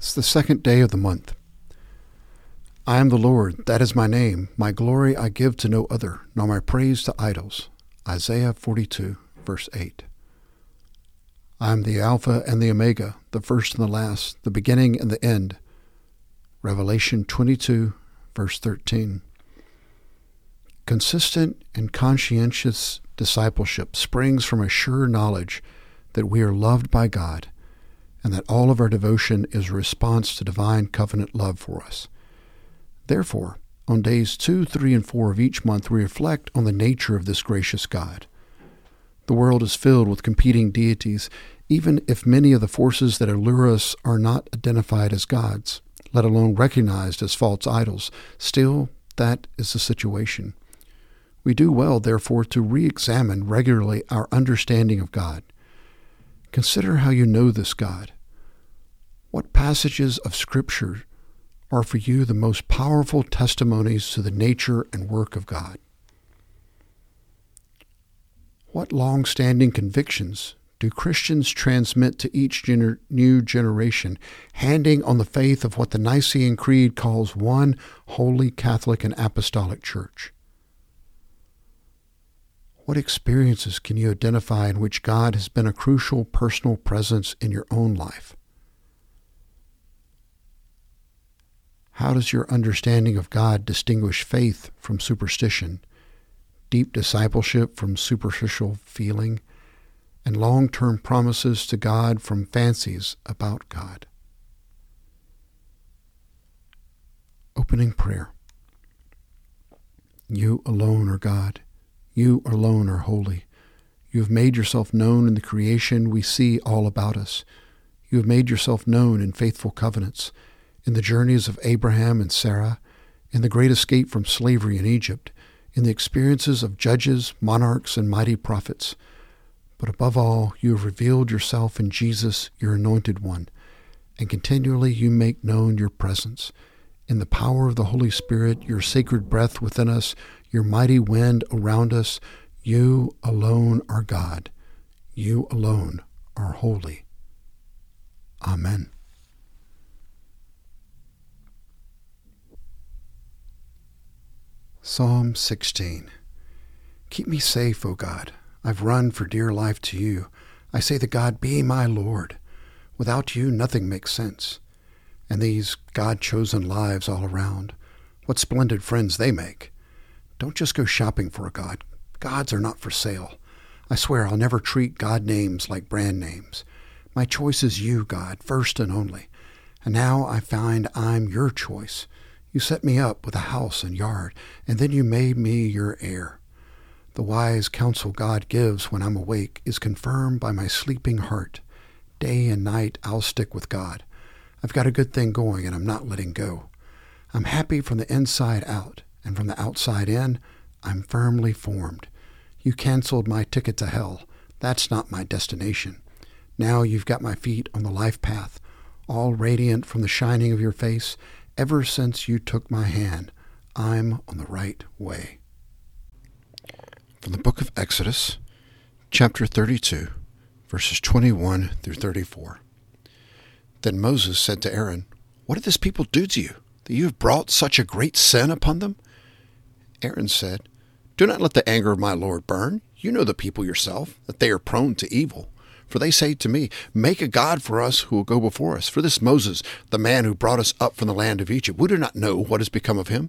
It's the second day of the month. I am the Lord, that is my name. My glory I give to no other, nor my praise to idols. Isaiah 42, verse 8. I am the Alpha and the Omega, the first and the last, the beginning and the end. Revelation 22, verse 13. Consistent and conscientious discipleship springs from a sure knowledge that we are loved by God and that all of our devotion is a response to divine covenant love for us. Therefore, on days 2, 3, and 4 of each month, we reflect on the nature of this gracious God. The world is filled with competing deities, even if many of the forces that allure us are not identified as gods, let alone recognized as false idols. Still, that is the situation. We do well, therefore, to re examine regularly our understanding of God. Consider how you know this God. What passages of Scripture are for you the most powerful testimonies to the nature and work of God? What long standing convictions do Christians transmit to each gener- new generation, handing on the faith of what the Nicene Creed calls one holy Catholic and Apostolic Church? What experiences can you identify in which God has been a crucial personal presence in your own life? How does your understanding of God distinguish faith from superstition, deep discipleship from superficial feeling, and long term promises to God from fancies about God? Opening prayer. You alone are God. You alone are holy. You have made yourself known in the creation we see all about us. You have made yourself known in faithful covenants, in the journeys of Abraham and Sarah, in the great escape from slavery in Egypt, in the experiences of judges, monarchs, and mighty prophets. But above all, you have revealed yourself in Jesus, your anointed one, and continually you make known your presence. In the power of the Holy Spirit, your sacred breath within us, your mighty wind around us. You alone are God. You alone are holy. Amen. Psalm 16 Keep me safe, O God. I've run for dear life to you. I say to God, Be my Lord. Without you, nothing makes sense. And these God chosen lives all around, what splendid friends they make. Don't just go shopping for a God. Gods are not for sale. I swear I'll never treat God names like brand names. My choice is you, God, first and only. And now I find I'm your choice. You set me up with a house and yard, and then you made me your heir. The wise counsel God gives when I'm awake is confirmed by my sleeping heart. Day and night I'll stick with God. I've got a good thing going, and I'm not letting go. I'm happy from the inside out and from the outside in, I'm firmly formed. You canceled my ticket to hell. That's not my destination. Now you've got my feet on the life path, all radiant from the shining of your face. Ever since you took my hand, I'm on the right way. From the book of Exodus, chapter 32, verses 21 through 34. Then Moses said to Aaron, What did this people do to you, that you have brought such a great sin upon them? Aaron said, Do not let the anger of my Lord burn. You know the people yourself, that they are prone to evil. For they say to me, Make a God for us who will go before us. For this Moses, the man who brought us up from the land of Egypt, we do not know what has become of him.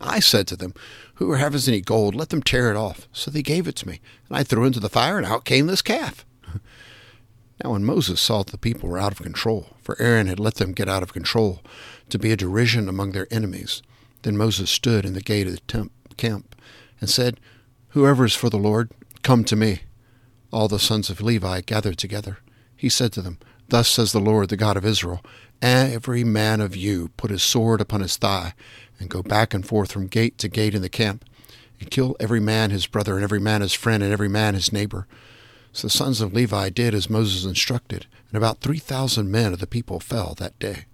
I said to them, Whoever has any gold, let them tear it off. So they gave it to me, and I threw into the fire, and out came this calf. now, when Moses saw that the people were out of control, for Aaron had let them get out of control, to be a derision among their enemies, then Moses stood in the gate of the temple camp and said, Whoever is for the Lord, come to me. All the sons of Levi gathered together. He said to them, Thus says the Lord, the God of Israel, Every man of you put his sword upon his thigh, and go back and forth from gate to gate in the camp, and kill every man his brother, and every man his friend, and every man his neighbor. So the sons of Levi did as Moses instructed, and about three thousand men of the people fell that day.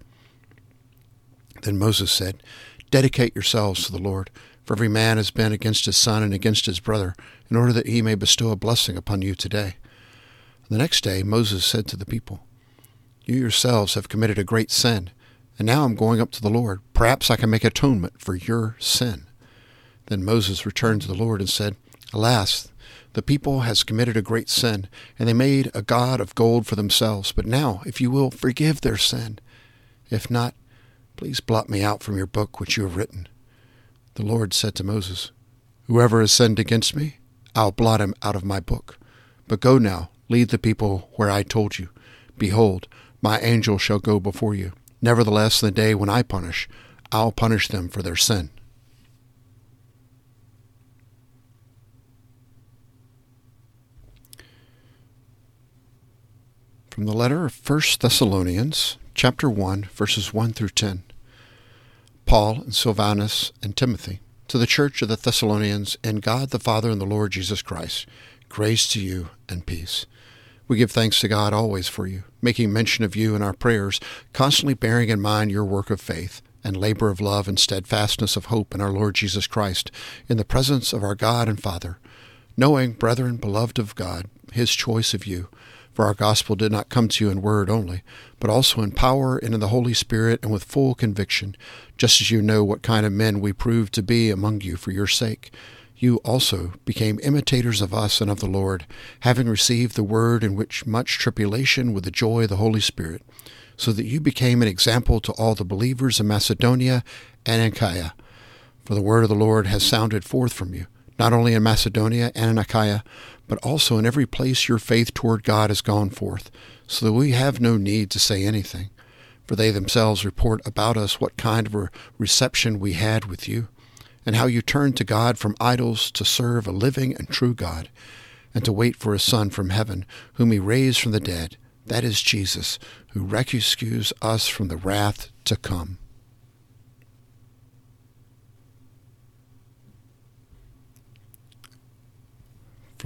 Then Moses said, Dedicate yourselves to the Lord, for every man has been against his son and against his brother, in order that he may bestow a blessing upon you today. The next day Moses said to the people, You yourselves have committed a great sin, and now I'm going up to the Lord. Perhaps I can make atonement for your sin. Then Moses returned to the Lord and said, Alas, the people has committed a great sin, and they made a god of gold for themselves. But now, if you will, forgive their sin. If not, please blot me out from your book which you have written. The Lord said to Moses, Whoever has sinned against me, I'll blot him out of my book. But go now, lead the people where I told you. Behold, my angel shall go before you. Nevertheless, the day when I punish, I'll punish them for their sin. From the letter of 1 Thessalonians, chapter 1, verses 1 through 10. Paul and Silvanus and Timothy, to the church of the Thessalonians, and God the Father and the Lord Jesus Christ, grace to you and peace. We give thanks to God always for you, making mention of you in our prayers, constantly bearing in mind your work of faith and labor of love and steadfastness of hope in our Lord Jesus Christ, in the presence of our God and Father, knowing, brethren, beloved of God, his choice of you, for our gospel did not come to you in word only, but also in power and in the Holy Spirit and with full conviction, just as you know what kind of men we proved to be among you for your sake. You also became imitators of us and of the Lord, having received the word in which much tribulation with the joy of the Holy Spirit, so that you became an example to all the believers in Macedonia and Achaia. For the word of the Lord has sounded forth from you, not only in Macedonia and in Achaia, but also in every place your faith toward God has gone forth, so that we have no need to say anything. For they themselves report about us what kind of a reception we had with you, and how you turned to God from idols to serve a living and true God, and to wait for a Son from heaven, whom he raised from the dead, that is Jesus, who rescues us from the wrath to come.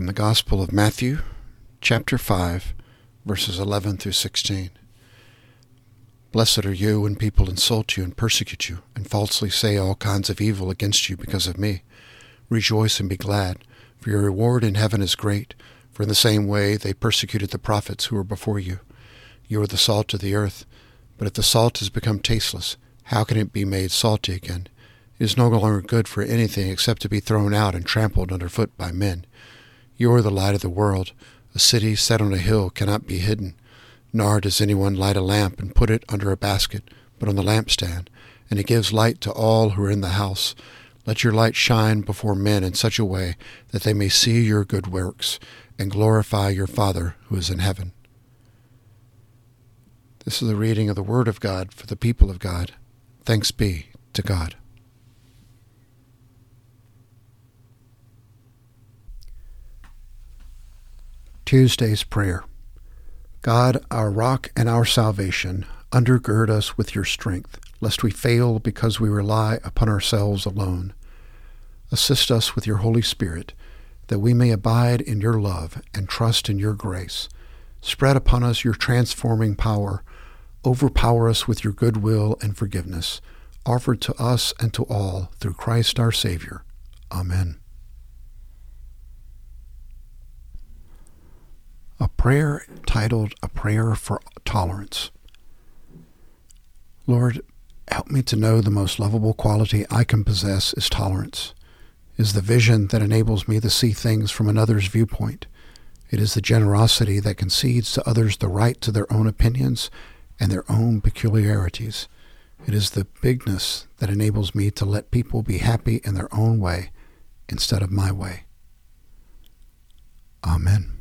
From the Gospel of Matthew, chapter 5, verses 11 through 16. Blessed are you when people insult you and persecute you, and falsely say all kinds of evil against you because of me. Rejoice and be glad, for your reward in heaven is great, for in the same way they persecuted the prophets who were before you. You are the salt of the earth, but if the salt has become tasteless, how can it be made salty again? It is no longer good for anything except to be thrown out and trampled underfoot by men. You are the light of the world. A city set on a hill cannot be hidden. Nor does anyone light a lamp and put it under a basket, but on the lampstand, and it gives light to all who are in the house. Let your light shine before men in such a way that they may see your good works and glorify your Father who is in heaven. This is the reading of the Word of God for the people of God. Thanks be to God. Tuesday's Prayer God, our rock and our salvation, undergird us with your strength, lest we fail because we rely upon ourselves alone. Assist us with your Holy Spirit, that we may abide in your love and trust in your grace. Spread upon us your transforming power. Overpower us with your goodwill and forgiveness, offered to us and to all through Christ our Savior. Amen. A prayer titled A Prayer for Tolerance. Lord, help me to know the most lovable quality I can possess is tolerance, is the vision that enables me to see things from another's viewpoint. It is the generosity that concedes to others the right to their own opinions and their own peculiarities. It is the bigness that enables me to let people be happy in their own way instead of my way. Amen.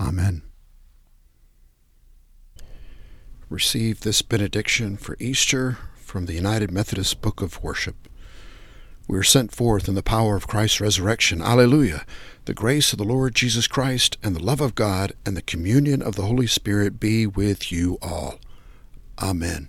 Amen. Receive this benediction for Easter from the United Methodist Book of Worship. We are sent forth in the power of Christ's resurrection. Alleluia. The grace of the Lord Jesus Christ and the love of God and the communion of the Holy Spirit be with you all. Amen.